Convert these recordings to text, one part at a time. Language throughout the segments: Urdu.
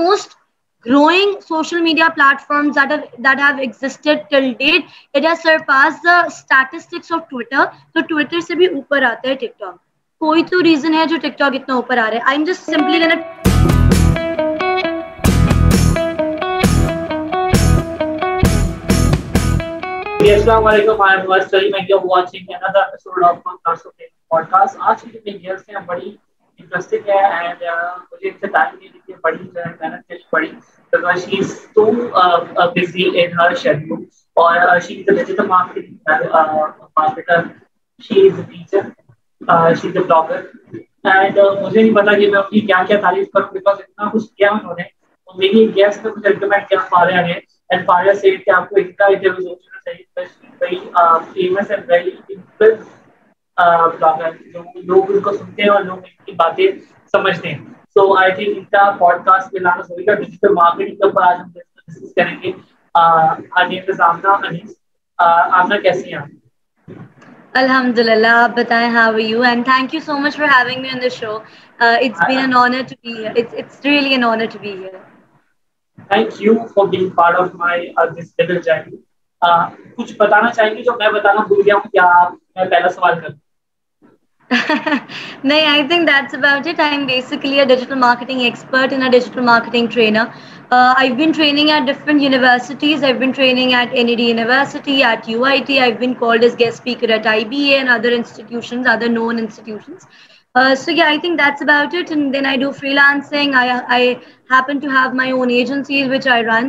most growing social media platforms that have that have existed till date it has surpassed the statistics of twitter so twitter se bhi upar aata hai tiktok koi to reason hai jo tiktok itna upar aa raha hai i'm just simply gonna السلام علیکم آئی ایم وائس میں you watching another episode of podcast آج کی جو میں گیئرز ہیں بڑی interesting hai and mujhe itne time nahi dikhe padhi jo hai maine just padhi because she is too uh, busy in her schedule or uh, she is a digital marketing uh, marketer she is a teacher uh, she is a blogger and uh, mujhe nahi pata ki main apni kya kya tarif karu because itna kuch kiya unhone aur maybe guess ka kuch recommend kya pa rahe hain and Faria said ki aapko itna interview sochna chahiye because very uh, famous and very impressive لوگ ان کو سنتے ہیں ہیں اور لوگ ان ان کی باتیں سمجھتے سو آئی تھنک کا پوڈ کاسٹ کے ڈیجیٹل مارکیٹنگ اوپر آج ہم ڈسکس کریں گے الحمد للہ آپ بتائیں uh, کچھ بتانا چاہیں ہوں کیا میں پہلا سوال کروں نہیں آئی تھنک دباؤ basically digital marketing training universities I be have my own agencies run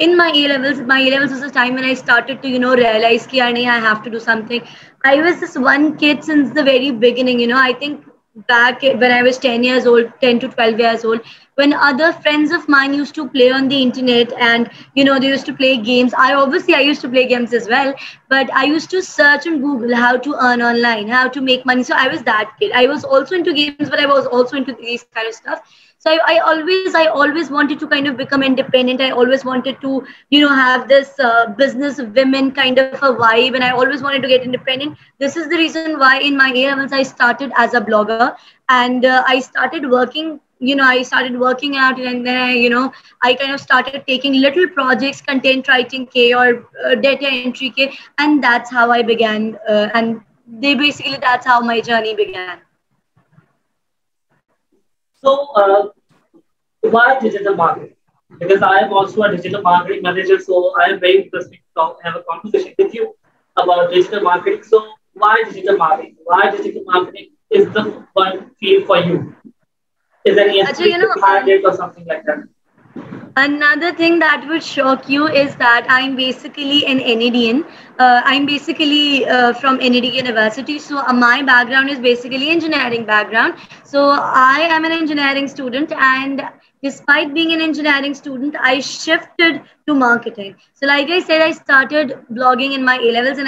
very beginning was ٹینرس old ten twelve years old one other friends of mine used to play on the internet and you know they used play games easily games as well but I used to search N Google how to earn online so I, I always i always wanted to kind of become independent i always wanted to you know have this uh, business women kind of a vibe and i always wanted to get independent this is the reason why in my a levels i started as a blogger and uh, i started working you know i started working out and then I, you know i kind of started taking little projects content writing k or uh, data entry k and that's how i began uh, and they basically that's how my journey began So, uh, why digital marketing? Because I am also a digital marketing manager, so I am very interested to talk, have a conversation with you about digital marketing. So, why digital marketing? Why digital marketing is the one field for you? Is there any other you know, or something like that? And Nadar thing that works they am basically only from a university so my background engineering background so I am an engineering student bag an engineer blog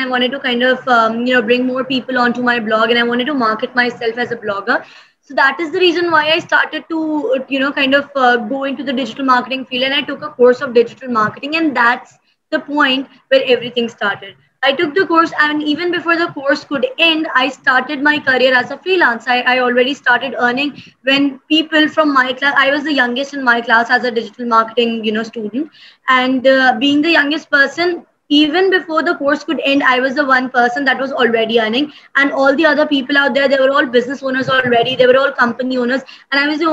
inter brain more people on to me band to market myself as a blogger so this why I'd of going to digital people from my I واضح یگسٹل marketing person even بفورسڈ and I was a one person that was already earning and all the ارد people personal like new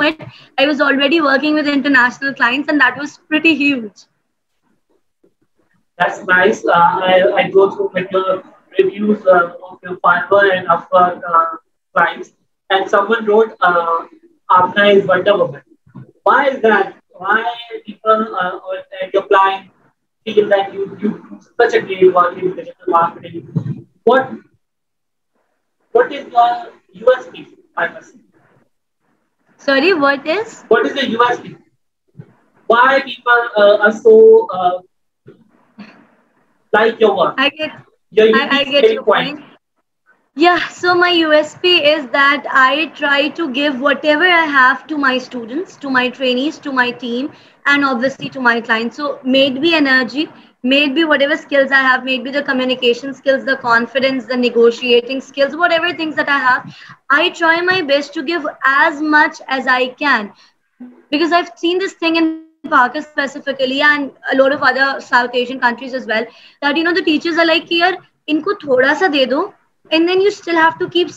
and I was already working with international clients was positive reviews uh, of your Piper and of clients, uh, and someone wrote, uh, Apna is Wonder Woman. Why is that? Why people uh, or uh, your client feel that you do such a great work in digital marketing? What What is your USP, I must say? Sorry, what is? What is the USP? Why people uh, are so uh, like your work? I get. So my U S Ps that I try to give whatever I have to my student my team and ابسلی to my client so maybe energy maybe whatever I maybe communications negotiating I try best to give as much as I can because scene this thing تھوڑا سا دوں you to keep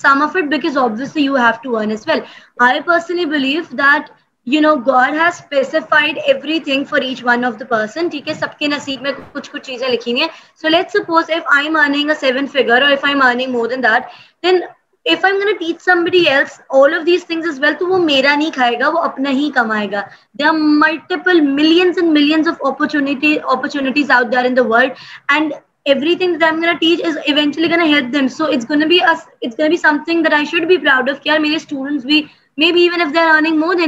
office for each one of the person ٹھیک ہے سب کے نصیب میں کچھ کچھ چیزیں لکھی ہیں so let suppose I I مورٹ then thing that I then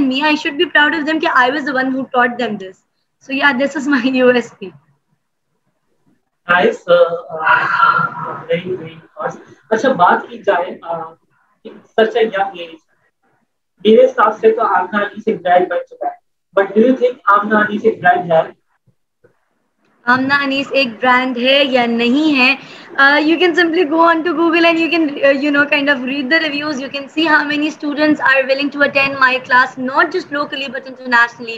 me I who taught then this so یا دس از مائی very خاص اچھا بات کی جائے سچ ہے یا یہ میرے حساب سے تو آمنا علی سے بلائی بن چکا ہے but do you think Amna Ali سے بلائی ہے آمنا انیس ایک برانڈ ہے یا نہیں ہے you can simply go on to Google and you can you know kind of read the reviews you can see how many students are willing to attend my class not just locally but internationally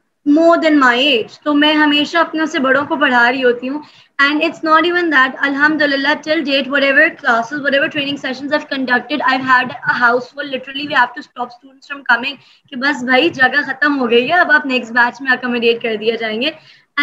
more than my age تو میں ہمیشہ اپنے سے بڑوں کو پڑھا رہی ہوتی ہوں and it's not even that الحمد للہ till date whatever classes whatever training sessions of conducted I had house full literally we have to stop students from coming کہ بس بھائی جگہ ختم ہو گئی ہے اب آپ نیکسٹ بیچ میں اکومڈیٹ کر دیا جائیں گے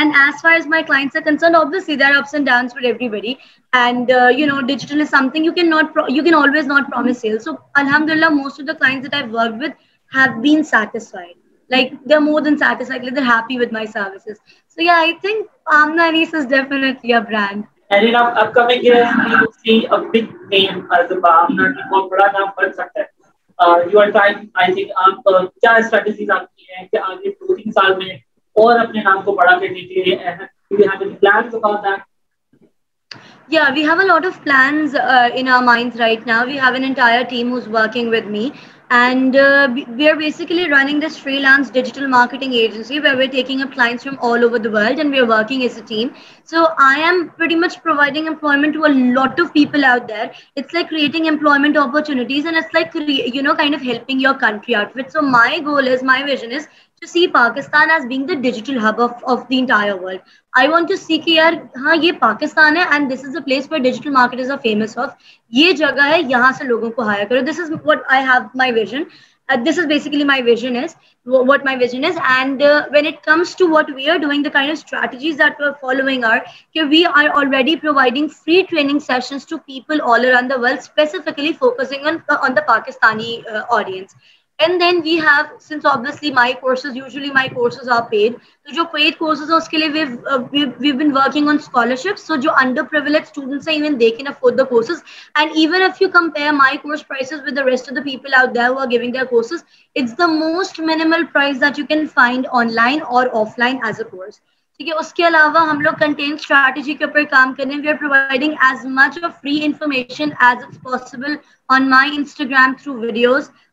and as far as my clients are concern obviously there ups and downs for everybody and you know digital is something you can not you can always not promise sale so الحمد للہ most of the clients that I work with have been satisfied like they're more than satisfied like they're happy with my services so yeah i think amnanis is definitely a brand and in up- upcoming years we will see a big name as a amna bahut bada naam ban sakta hai you are trying i think aap uh, kya strategies aap ki hai ki aage 2 3 saal mein aur apne naam ko bada karne ke liye and do you have any plans about that yeah we have a lot of plans uh, in our minds right now we have an entire team who's working with me And uh, we are basically running this freelance digital marketing agency where we're taking up clients from all over the world, and we're working as a team. So I am pretty much providing employment to a lot of people out there. It's like creating employment opportunities, and it's like, kind of helping your country out. So my goal is, my vision is کہ ڈیجیٹل مارکیٹ یہ جگہ ہے یہاں سے لوگوں کو ہائر کرو have my is what my vision is and when it comes what we audience most line اور اس کے علاوہ ہم لوگ اسٹریٹجی کے اوپر کام we are providing as as much free information it's possible on my Instagram through videos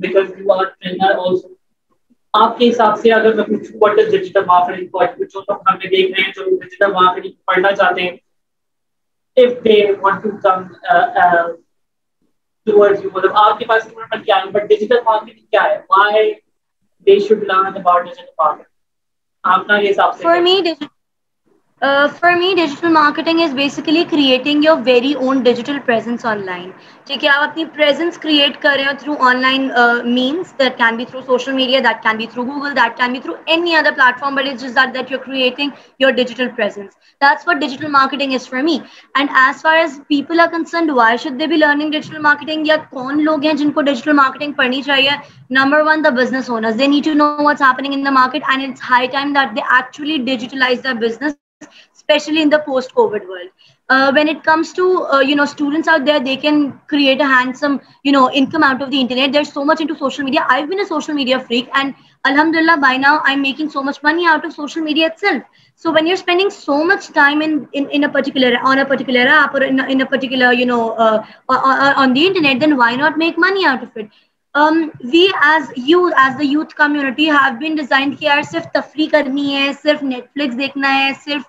because you are trainer also آپ کے حساب سے اگر میں پوچھوں جو ہمیں دیکھ رہے ہیں پڑھنا چاہتے ہیں if they they want to come uh, uh, towards you مطلب آپ آپ کے پاس کیا کیا ہے ہے digital digital marketing why should learn about کا یہ حساب سے for me for me digital marketing is basically creating your very own digital presence online ٹھیک ہے آپ اپنی پریزنس کریئٹ کر رہے ہیں means that can be through social media that can be through Google that can be through any other platform but is that you creating your digital presence that's for digital marketing is for me and as far as people are concerned why should they be learning digital marketing یا کون لوگ ہیں جن کو ڈیجیٹل مارکیٹنگ پڑھنی چاہیے number one the business owners they need to know what's in the market and it's high time that they actually digitalize the business post Koons students media آنشل media Fred الحمد اللہ بائی ناؤ آگ so much money out of social media um, we as we as as a youth کمٹیو design care صرف تفریح کرنی ہے صرف نیٹفلکس دیکھنا ہے صرف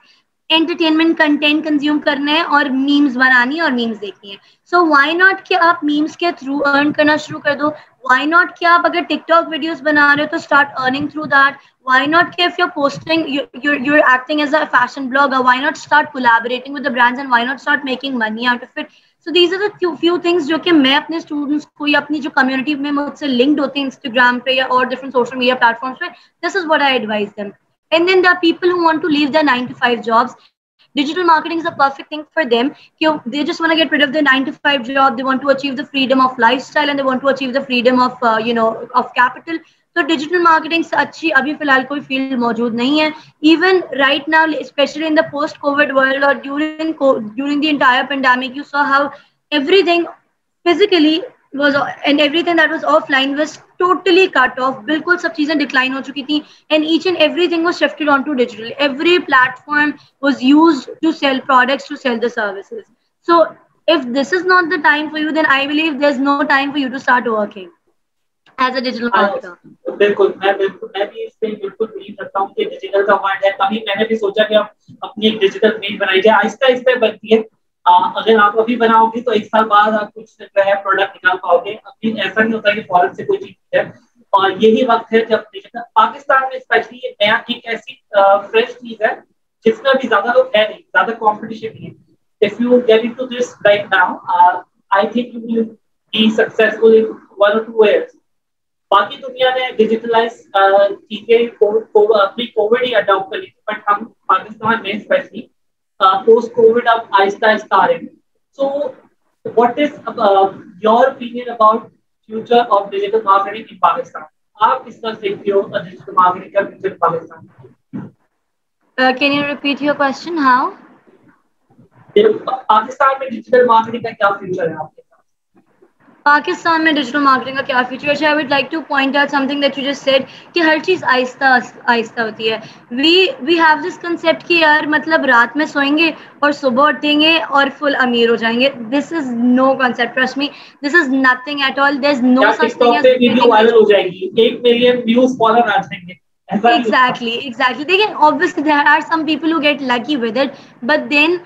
انٹرٹینمنٹ کنٹینٹ کنزیوم کرنا ہے اور میمز بنانی ہے اور میمز دیکھنی ہے سو وائی ناٹ کہ آپ میمز کے تھرو ارن کرنا شروع کر دو وائی ناٹ کہ آپ اگر ٹک ٹاک ویڈیوز بنا رہے ہو تو start earning through that why not کہ if you you posting acting as a fashion blog why not start collaborating with the and why not start making money out of it so these are few things جو کہ میں اپنے اسٹوڈنٹس کو یا اپنی جو کمیونٹی میں مجھ سے لنکڈ ہوتے ہیں انسٹاگرام پہ یا اور ڈفرنٹ سوشل میڈیا پہ this is what I advise and then the the people who want to to leave nine five jobs digital marketing is perfect thing for them کہ they they they just want want want get rid of of of of the nine to to to five job achieve achieve freedom freedom lifestyle and you know تو ڈیجیٹل مارکیٹنگ اچھی ابھی فی الحال کوئی فیلڈ موجود نہیں ہے even right now especially in the post COVID world اور during during the entire pandemic you saw how every everything thing physically was was was and that offline totally cut off بالکل سب چیزیں ڈکلائن ہو چکی تھیں and each and everything was on to digital every platform was use to sell products to sell the services so if this is not the time for I believe this no time for you to start او اکیم ہاں، بالکل میں بھی سوچا کہ سے کوئی چیز ہے ہے اور یہی وقت جب پاکستان میں اسپیشلی یہ نیا ایک ایسی فریش چیز ہے جس میں ابھی زیادہ لوگ ہے نہیں زیادہ کمپٹیشن نہیں ہے سکسیزفل ان ٹو ایئرس باقی دنیا نے ڈیجیٹلائز چیزیں اپنی کووڈ ہی اڈاپٹ کر لی تھی بٹ ہم پاکستان میں اسپیشلی پوسٹ کووڈ اب آہستہ آہستہ آ رہے ہیں so what is your opinion about future of digital marketing in Pakistan آپ کس طرح دیکھتے ہو ڈیجیٹل مارکیٹنگ کا future Pakistan can you repeat your question how Pakistan میں ڈیجیٹل مارکیٹنگ کا کیا فیوچر ہے آپ کے پاکستان میں ڈیجیٹل مارکیٹنگ کا کیا فیوچر ہے we'd like to point out something that you just said کہ ہر چیز آہستہ آہستہ ہوتی ہے we we have this concept کہ یار مطلب رات میں سوئیں گے اور صبح اٹھیں گے اور فل امیر ہو جائیں گے this is no concept trust me this is nothing at all there is no such thing as video viral ہو جائے گی 1 ملین ویوز فالوور آ جائیں گے exactly exactly دیکھیں obviously there are some people who get lucky with it but then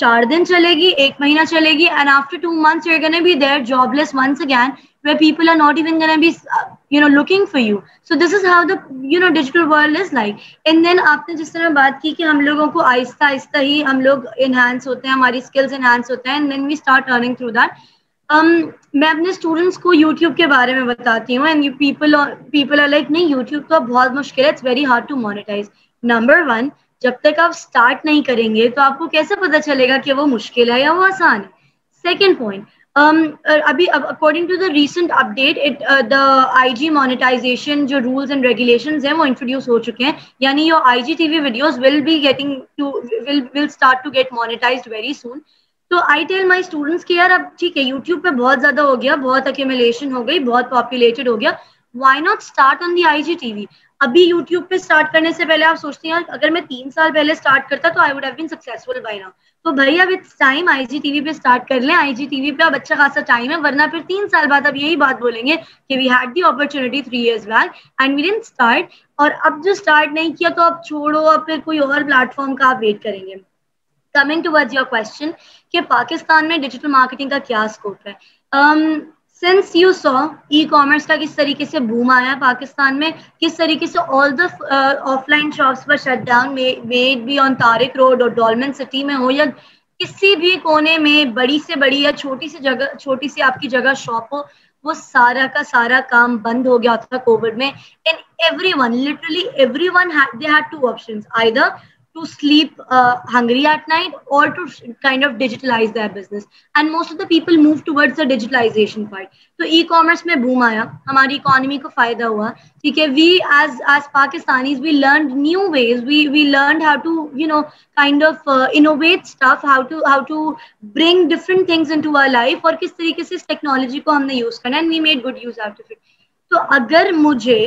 چار دن چلے گی ایک مہینہ آپ نے جس طرح بات کی کہ ہم لوگوں کو آہستہ آہستہ ہی ہم لوگ انہینس ہوتے ہیں ہماری اسکلز انہینس ہوتے ہیں Um, میں اپنے اسٹوڈنٹس کو یوٹیوب کے بارے میں بتاتی ہوں اینڈ پیپل آر لائک نہیں یوٹیوب تو بہت مشکل ہے it's very hard to monetize number one جب تک آپ اسٹارٹ نہیں کریں گے تو آپ کو کیسے پتا چلے گا کہ وہ مشکل ہے یا وہ آسان ہے سیکنڈ پوائنٹ um, ابھی according to the recent update the I G monetization جو رولس اینڈ ریگولیشنز ہیں وہ انٹروڈیوس ہو چکے ہیں یعنی your I G T V videos will be getting will start to get monetized very soon تو آئی ٹیل مائی اسٹوڈنٹس کہ یار اب ٹھیک ہے یوٹیوب پہ بہت زیادہ ہو گیا بہت اکیوملیشن ہو گئی بہت پاپولیٹڈ ہو گیا why not start on the I G T V ابھی یوٹیوب پہ اسٹارٹ کرنے سے پہلے آپ سوچتے ہیں اگر میں تین سال پہلے اسٹارٹ کرتا تو I would successful by now تو بھائی اب it's time I G T V پہ اسٹارٹ کر لیں آئی جی ٹی وی پہ اب اچھا خاصا ٹائم ہے ورنہ پھر تین سال بعد اب یہی بات بولیں گے کہ we had the opportunity three years back and we won start اور اب جو اسٹارٹ نہیں کیا تو آپ چھوڑو اور پھر کوئی اور پلیٹفارم کا آپ ویٹ کریں گے coming to word your question کہ پاکستان میں ڈیجیٹل مارکیٹنگ کا کیا اسکوپ ہے since you so e commerce کا کس طریقے سے بوم آیا ہے پاکستان میں کس طریقے سے all the offline shops پر شٹ ڈاؤن میڈ بھی آن تارک روڈ اور ڈولمن سٹی میں ہو یا کسی بھی کونے میں بڑی سے بڑی یا چھوٹی سی جگہ چھوٹی سی آپ کی جگہ شاپ ہو وہ سارا کا سارا کام بند ہو گیا تھا کووڈ میں and everyone literally everyone they had to option I the ہنگریٹ نائٹوڈ آف ڈیجیٹل ای کامرس میں ہماری اکانمی کو فائدہ لائف اور کس طریقے سے ہم نے یوز کرنا ہے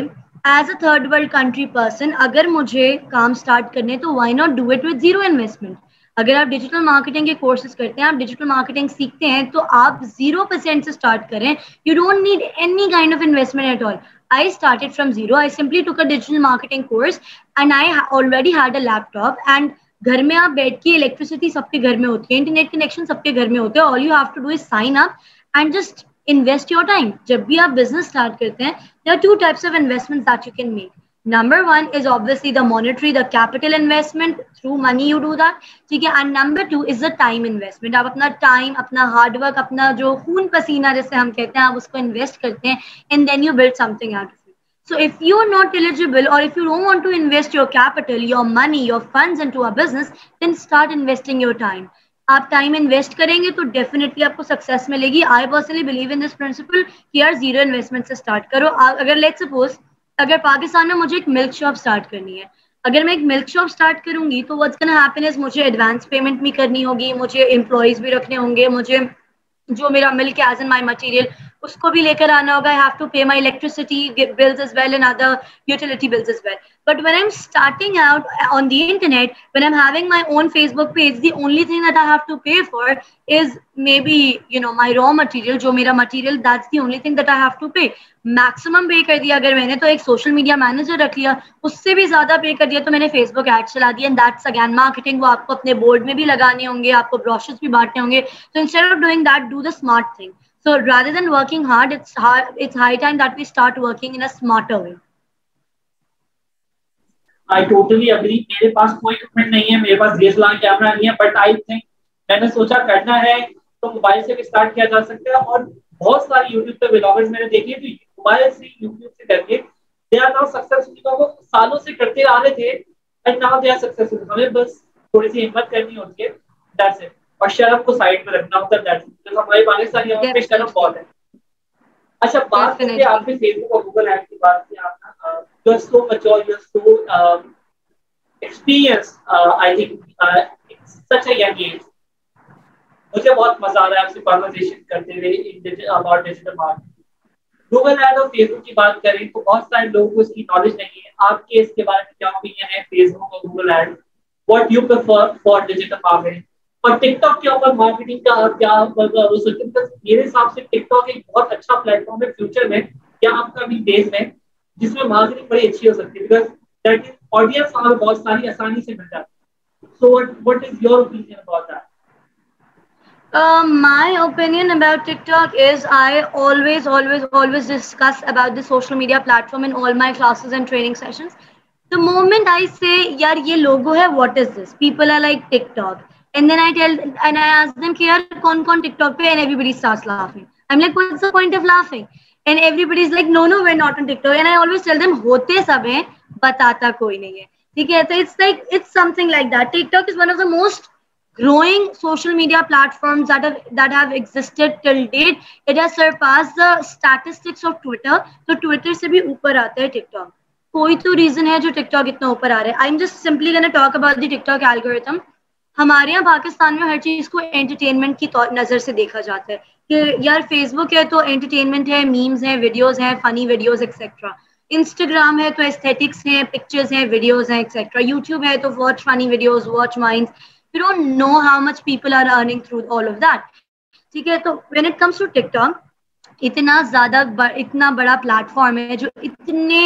as a third world country person اگر مجھے کام اسٹارٹ کرنے تو why not do it with zero investment اگر آپ ڈیجیٹل مارکیٹنگ کے کورسز کرتے ہیں آپ ڈیجیٹل مارکیٹنگ سیکھتے ہیں تو آپ زیرو پرسینٹ سے اسٹارٹ کریں you don't need any kind of investment at all I I I from zero simply took a a digital marketing course and already had laptop and گھر میں آپ بیٹھ کے الیکٹریسٹی سب کے گھر میں ہوتی ہے انٹرنیٹ کنیکشن سب کے گھر میں ہوتے ہیں all you have to do is sign up and just invest your time جب بھی آپ بزنس اسٹارٹ کرتے ہیں ہارڈ ورک اپنا جو خون پسینہ جیسے ہم کہتے ہیں آپ اس کو انویسٹ کرتے ہیں you money you funds and to ارزنس then start investing your time آپ ٹائم انویسٹ کریں گے تو ڈیفینیٹلی آپ کو سکسیس ملے گی I personally believe in this principle کہ یار زیرو انویسٹمنٹ سے اسٹارٹ کرو اگر لیٹ سپوز اگر پاکستان میں مجھے ایک ملک شاپ اسٹارٹ کرنی ہے اگر میں ایک ملک شاپ اسٹارٹ کروں گی تو واٹس کن ہیپن از مجھے ایڈوانس پیمنٹ بھی کرنی ہوگی مجھے امپلائیز بھی رکھنے ہوں گے مجھے جو میرا ملک ہے ایز این مائی مٹیریل اس کو بھی لے کر آنا ہوگا I have to pay my electricity bills as well and other utility bills as well but when I am starting out on the internet when I am having my own Facebook page the only thing that I have to pay for is maybe you know my raw material جو میرا material that's the only thing that I have to pay maximum pay کر دیا اگر میں نے تو ایک سوشل میڈیا مینیجر رکھ لیا اس سے بھی زیادہ پے کر دیا تو میں نے فیس بک ایڈ چلا دی اینڈ دیٹس اگین مارکیٹنگ وہ آپ کو اپنے بورڈ میں بھی لگانے ہوں گے آپ کو بروشز بھی بانٹنے ہوں گے تو instead of doing that do the smart thing so rather than working hard it's hard, it's high time that we start working in a smarter way I totally agree. मेरे पास कोई इक्विपमेंट नहीं है मेरे पास डीएसएल कैमरा नहीं है बट आई थिंक मैंने सोचा करना है तो मोबाइल से भी स्टार्ट किया जा सकता है और बहुत सारे यूट्यूब पे ब्लॉगर्स मैंने देखे हैं तो मोबाइल से यूट्यूब से करके दे आर नाउ सक्सेसफुल वो सालों से करते आ रहे थे and now they are successful हमें बस थोड़ी सी हिम्मत करनी होती है दैट्स इट اور شرف کو سائڈ میں رکھنا گوگل ایپ اور نالج نہیں ہے آپ کے اس کے بارے میں کیا ہے اور ٹک ٹک ٹاک ٹاک کے اوپر مارکیٹنگ کا کیا میرے حساب سے ایک بہت اچھا ہے فیوچر میں میں یا جس میں مارکیٹنگ بڑی اچھی یہ لوگو ہے از سے بھی آتے ہیں ٹک ٹاک کوئی تو ریزن ہے جو ٹکٹاک اتنا اوپر آ رہا ہے ہمارے یہاں پاکستان میں ہر چیز کو انٹرٹینمنٹ کی نظر سے دیکھا جاتا ہے کہ یار فیس بک ہے تو انٹرٹینمنٹ ہے میمز ہیں ویڈیوز ہیں فنی ویڈیوز ایکسیٹرا انسٹاگرام ہے تو استھیٹکس ویڈیوز ہیں ایکسیٹرا یوٹیوب ہے تو watch watch funny videos mind you know how much people are earning through all of that ٹھیک ہے تو when it comes to TikTok اتنا زیادہ اتنا بڑا پلیٹفارم ہے جو اتنے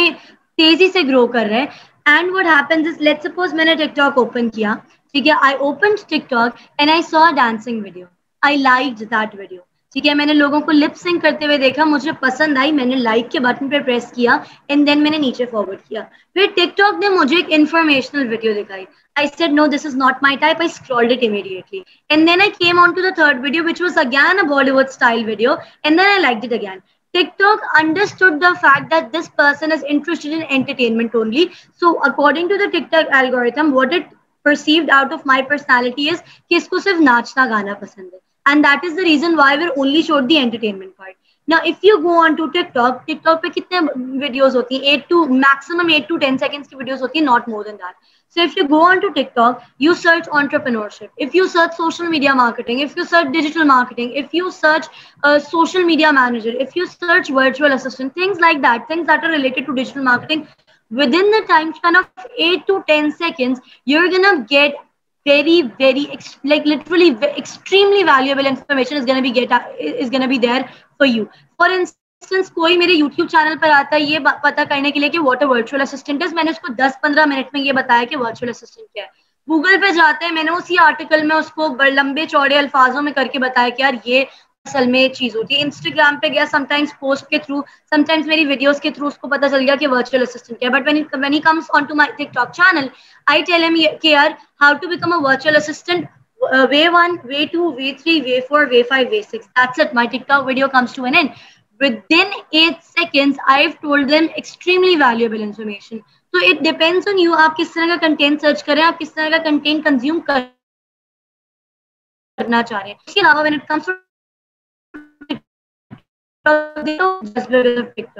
تیزی سے گرو کر رہے ہیں and what happens late suppose میں نے ٹک ٹاک اوپن کیا ٹھیک ہے I open TikTok and I saw dancing video I like that video ٹھیک ہے میں نے لوگوں کو لپ سنگ کرتے ہوئے دیکھا مجھے پسند آئی میں نے لائک کے بٹن پہ پریس کیا اینڈ دین میں نے نیچے فارورڈ کیا پھر ٹک ٹاک نے مجھے ایک انفارمیشنل ویڈیو دکھائی I said no this is not my type I scroll it immediately and then I came on to the third video which was again a Bali would style video and then I like it again TikTok understood the fact that this person is interested entertainment only so according to the TikTok algorithm what it perceived out of my personality is کہ اس کو صرف ناچنا گانا پسند ہے and that is the reason why we're only showed the entertainment part نا if you go on to TikTok TikTok پہ کتنے ویڈیوز ہوتی ہیں at to maximum eight to ten seconds کی ویڈیوز ہوتی ہیں not more than that so if you go on to TikTok you search entrepreneurship if you search social media marketing if you search digital marketing if you search social media manager if you search virtual assistant things like that things that are related to digital marketing کوئی یوٹیوب چینل پر آتا ہے یہ پتا کرنے کے لیے کہ واٹ اے میں نے اس کو دس پندرہ منٹ میں یہ بتایا کہ گوگل پہ جاتے ہیں میں نے اسی آرٹیکل میں اس کومبے چوڑے الفاظوں میں کر کے بتایا کہ یار یہ اصل میں چیز ہوتی ہے انسٹاگرام پہ گیا سم ٹائمس پوسٹ کے تھرو سم ٹائمس میری ویڈیوز کے تھرو اس کو پتا چل گیا کہ ورچوئل اسسٹنٹ کیا but when when he comes on to my TikTok channel I tell M care how to become a virtual assistant way one way two way three way four way five way six that's it my TikTok video comes to an end within eight seconds I have told them extremely valuable information تو اٹ ڈیپینڈس آن یو آپ کس طرح کا کنٹینٹ سرچ کریں آپ کس طرح کا کنٹینٹ کنزیوم کرنا چاہ رہے ہیں اس کے علاوہ when it comes to TikTok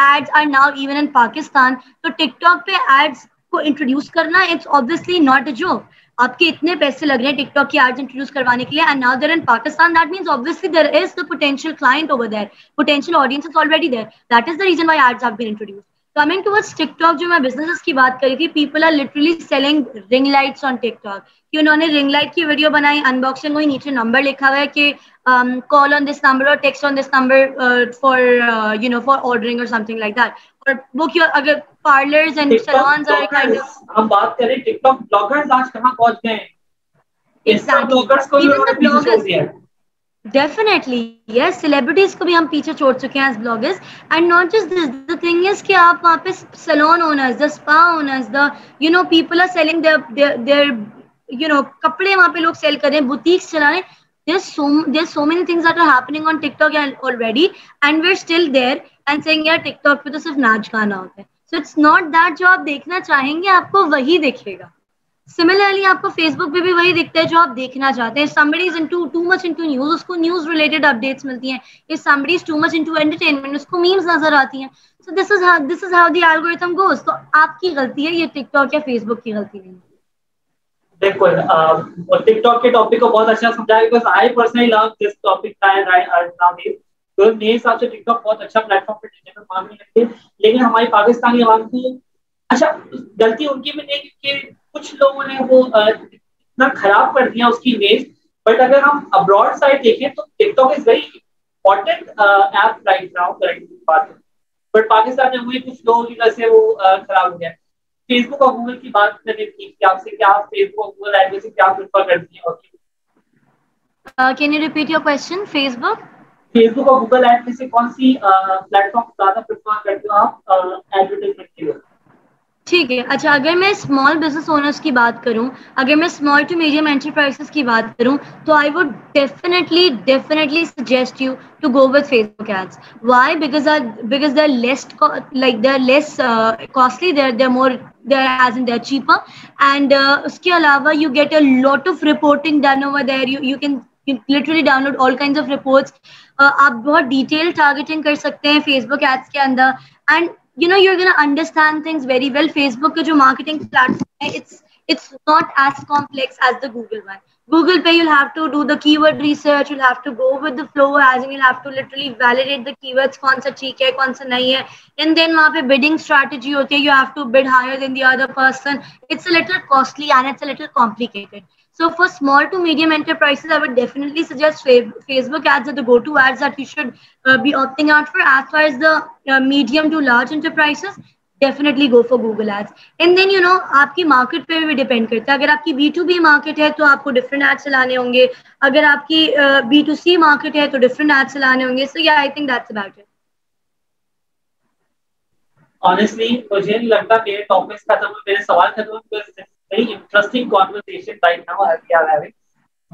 ads are now even in Pakistan تو ٹک ٹاک پہ ایڈز کو انٹروڈیوس کرنا اٹس آبویسلی ناٹ اے جو آپ کے اتنے پیسے لگ رہے ہیں ٹک ٹاک کی ایڈز انٹروڈیوس کروانے کے لیے and now there in Pakistan that means obviously there is the potential client over there potential audience is already there that is the reason why ads been introduce coming to word TikTok جو میں بزنس کی بات کری تھی people are literally selling ring lights on TikTok کہ انہوں نے رنگ لائٹ کی ویڈیو بنائی ان باکسنگ ہوئی نیچے نمبر لکھا ہوا ہے کہ کال آن دس نمبر اور text on this number for you know for ordering اور سم تھنگ لائک دیٹ اور وہ کیا اگر پارلرز اینڈ سلونز ہم بات کریں ٹک ٹاک بلاگرز آج کہاں پہنچ گئے ہیں ڈیفینیٹلی یس سیلیبریٹیز کو بھی ہم پیچھے چھوڑ چکے ہیں as bloggers and not just this the thing is کہ آپ وہاں پہ salon owners the spa owners the you know people are selling there you know کپڑے وہاں پہ لوگ سیل کریں بوتیکس چلا رہے ہیں there so many things are happening on TikTok already and we are still there and saying یار ٹک ٹاک پہ تو صرف ناچ گانا ہوتا ہے سو اٹس ناٹ دیٹ جو آپ دیکھنا چاہیں گے آپ کو وہی دیکھے گا سملرلی آپ کو فیس بک پہ بھی وہی دکھتا ہے جو آپ دیکھنا چاہتے ہیں somebody is into too much into news اس کو نیوز ریلیٹڈ اپڈیٹس ملتی ہیں اس somebody is too much into entertainment اس کو میمز نظر آتی ہیں so this is this is how the algorithm goes تو آپ کی غلطی ہے یہ ٹک ٹاک یا فیس بک کی غلطی نہیں بالکل اور ٹک ٹاک کے ٹاپک کو بہت اچھا سمجھا because I personally love this topic تو میرے حساب سے ٹک ٹاک بہت اچھا پلیٹ فارم پہ ڈیجیٹل مارکیٹنگ لیکن ہماری پاکستانی عوام کی اچھا غلطی ان کی بھی نہیں کہ کچھ لوگوں نے وہ اتنا خراب کر دیا اس کی امیج بٹ اگر ہم ابراڈ سائڈ دیکھیں تو TikTok is very important app right now currently but Pakistan میں ہوئی کچھ لوگوں کی وجہ سے وہ خراب ہو گیا فیس بک اور گوگل کی بات میں نے کی کہ آپ سے کیا فیس بک اور گوگل ایپ سے کیا پریفر کرتی ہیں okay can you repeat your question Facebook Facebook اور گوگل ایپ میں سے کون سی پلیٹ فارم زیادہ پریفر کرتے ہو آپ ایڈورٹائزمنٹ کے لیے ٹھیک ہے اچھا اگر میں اسمال بزنس اونرس کی بات کروں اگر میں اسمال ٹو میڈیم انٹرپرائز کی بات کروں تو I would definitely definitely suggest you to go with Facebook ads why because because they are less like they are less costly they they are more they are as in they are cheaper and اس کے علاوہ you get a lot of reporting done over there you you can literally download all kind of reports آپ بہت ڈیٹیل ٹارگیٹنگ کر سکتے ہیں فیس بک ایڈس کے اندر and you know you gun understand things very well Facebook کا جو مارکیٹنگ پلیٹفارم ہے it's not as complex as the Google one Google پے you have to do the keyword research you have to go with the flow as you have to literally validate the keyword کون سا ٹھیک ہے کون سا نہیں ہے اینڈ دین وہاں پہ بڈنگ اسٹریٹجی ہوتی ہے you have to bid higher then the other person it's a little costly and it's a little complicated بیٹ ہے تو آپ کوانے ہوں گے اگر آپ کی بی ٹو سی مارکیٹ ہے تو ڈفرنٹ ایپ چلانے ہوں گے very interesting conversation right now as we are having.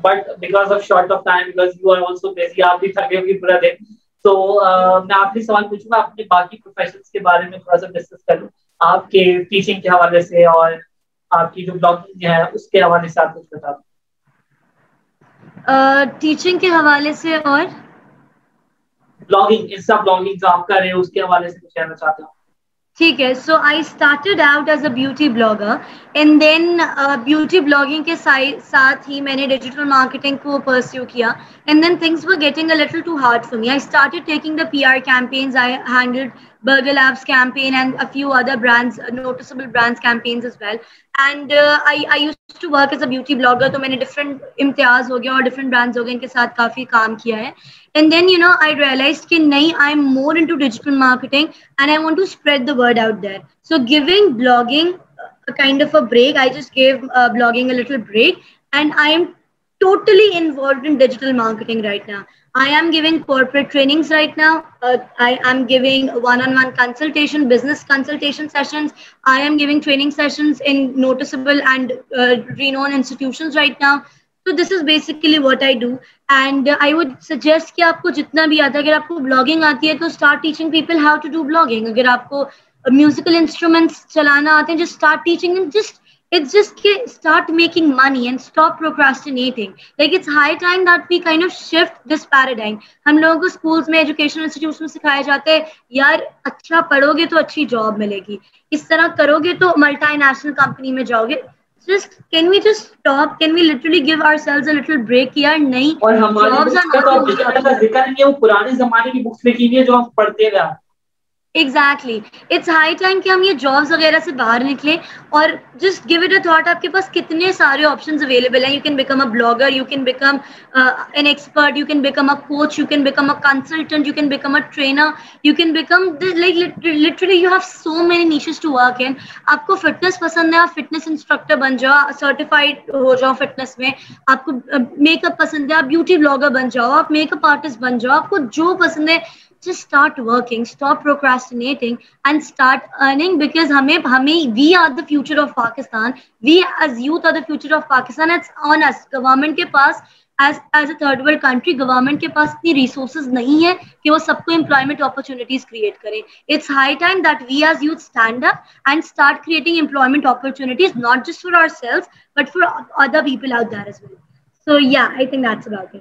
But because of short of time, because you are also busy, you are also tired. So, I will ask you a question about your other professions. What is your teaching and your blogging? What is your teaching and your blogging? Teaching and your blogging? Yes. Blogging, Insta blogging, what is your teaching and your blogging? ٹھیک ہے so I started out as a beauty blogger and then beauty blogging کے ساتھ ہی میں نے ڈیجیٹل مارکیٹنگ کو پرسیو کیا and then things were getting a little too hard for me I started taking the P R campaigns I handled تو میں نے کافی کام کیا ہے بریک آئی جس gave blogging break I am جتنا بھی آتا ہے تو آپ کو میوزکل انسٹرومینٹس چلانا آتے ہیں جو جس سکھا جاتے یار اچھا پڑھو گے تو اچھی جاب ملے گی اس طرح کرو گے تو ملٹا نیشنل کمپنی میں جاؤ گے جسٹ کینپ کی بکس لکھ لیجیے ایگزیکٹلی اٹس ہائی ٹائم کہ ہم یہ جابس وغیرہ سے باہر نکلیں اور just give it a thought آپ کے پاس کتنے سارے آپشنز اویلیبل ہیں you can become a blogger you can become an expert you can become a coach you can become a consultant you can become a trainer you can become like literally you have so many niches to work in آپ کو فٹنس پسند ہے آپ فٹنس انسٹرکٹر بن جاؤ سرٹیفائڈ ہو جاؤ فٹنس میں آپ کو میک اپ پسند ہے آپ بیوٹی بلاگر بن جاؤ آپ میک اپ آرٹسٹ بن جاؤ آپ کو جو پسند ہے تھرڈ کنٹری گورنمنٹ کے پاس اتنی ریسورسز نہیں ہے کہ وہ سب کوئی بات ہے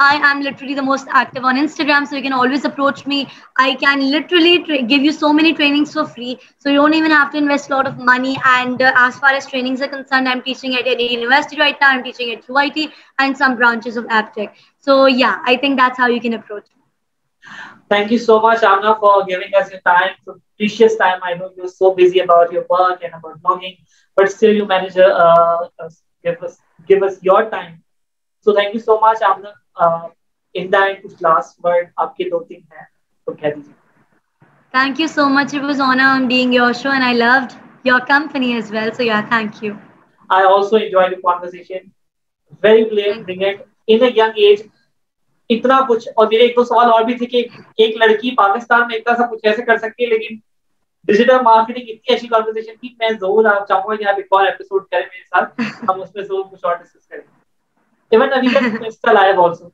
I am literally the most active on Instagram. So you can always approach me. I can literally give you so many trainings for free. So you don't even have to invest a lot of money. And uh, as far as trainings are concerned, I'm teaching at any university right now. I'm teaching at UIT and some branches of AppTech. So yeah, I think that's how you can approach me. Thank you so much, Amna, for giving us your time. So precious time. I know you're so busy about your work and about blogging, but still you manage to uh, give, us, give us your time. So thank you so much, Amna. And کچھ کچھ لاسٹ ورڈ آپ کے دو تین ہیں تو کہہ دیجیے thank thank you you so so much it was on being your your show I I loved company as well یا also enjoy the very in a young age اتنا اور میرے ایک دو سوال اور بھی تھے کہ ایک لڑکی پاکستان میں اتنا سب کچھ کچھ کیسے کر سکتی ہے لیکن ڈیجیٹل مارکیٹنگ اتنی اچھی تھی میں میں ضرور ضرور چاہوں گا کہ آپ ایک اور اور ایپیسوڈ کریں کریں میرے ساتھ ہم اس discuss Even Navika is still alive also.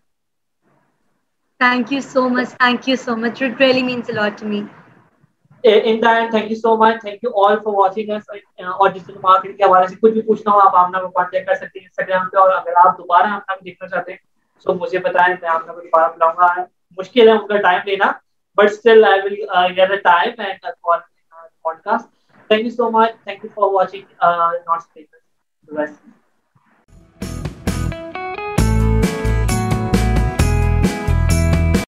Thank you so much. Thank you so much. It really means a lot to me. In the end, thank you so much. Thank you all for watching us on digital marketing. If you have any questions, you can contact us on Instagram. And if you want to see us again, please tell me. I will call you again. It's difficult to take time for them. But still, I will get the time and call the podcast. Thank you so much. Thank you for watching. Uh, not speakers. The rest.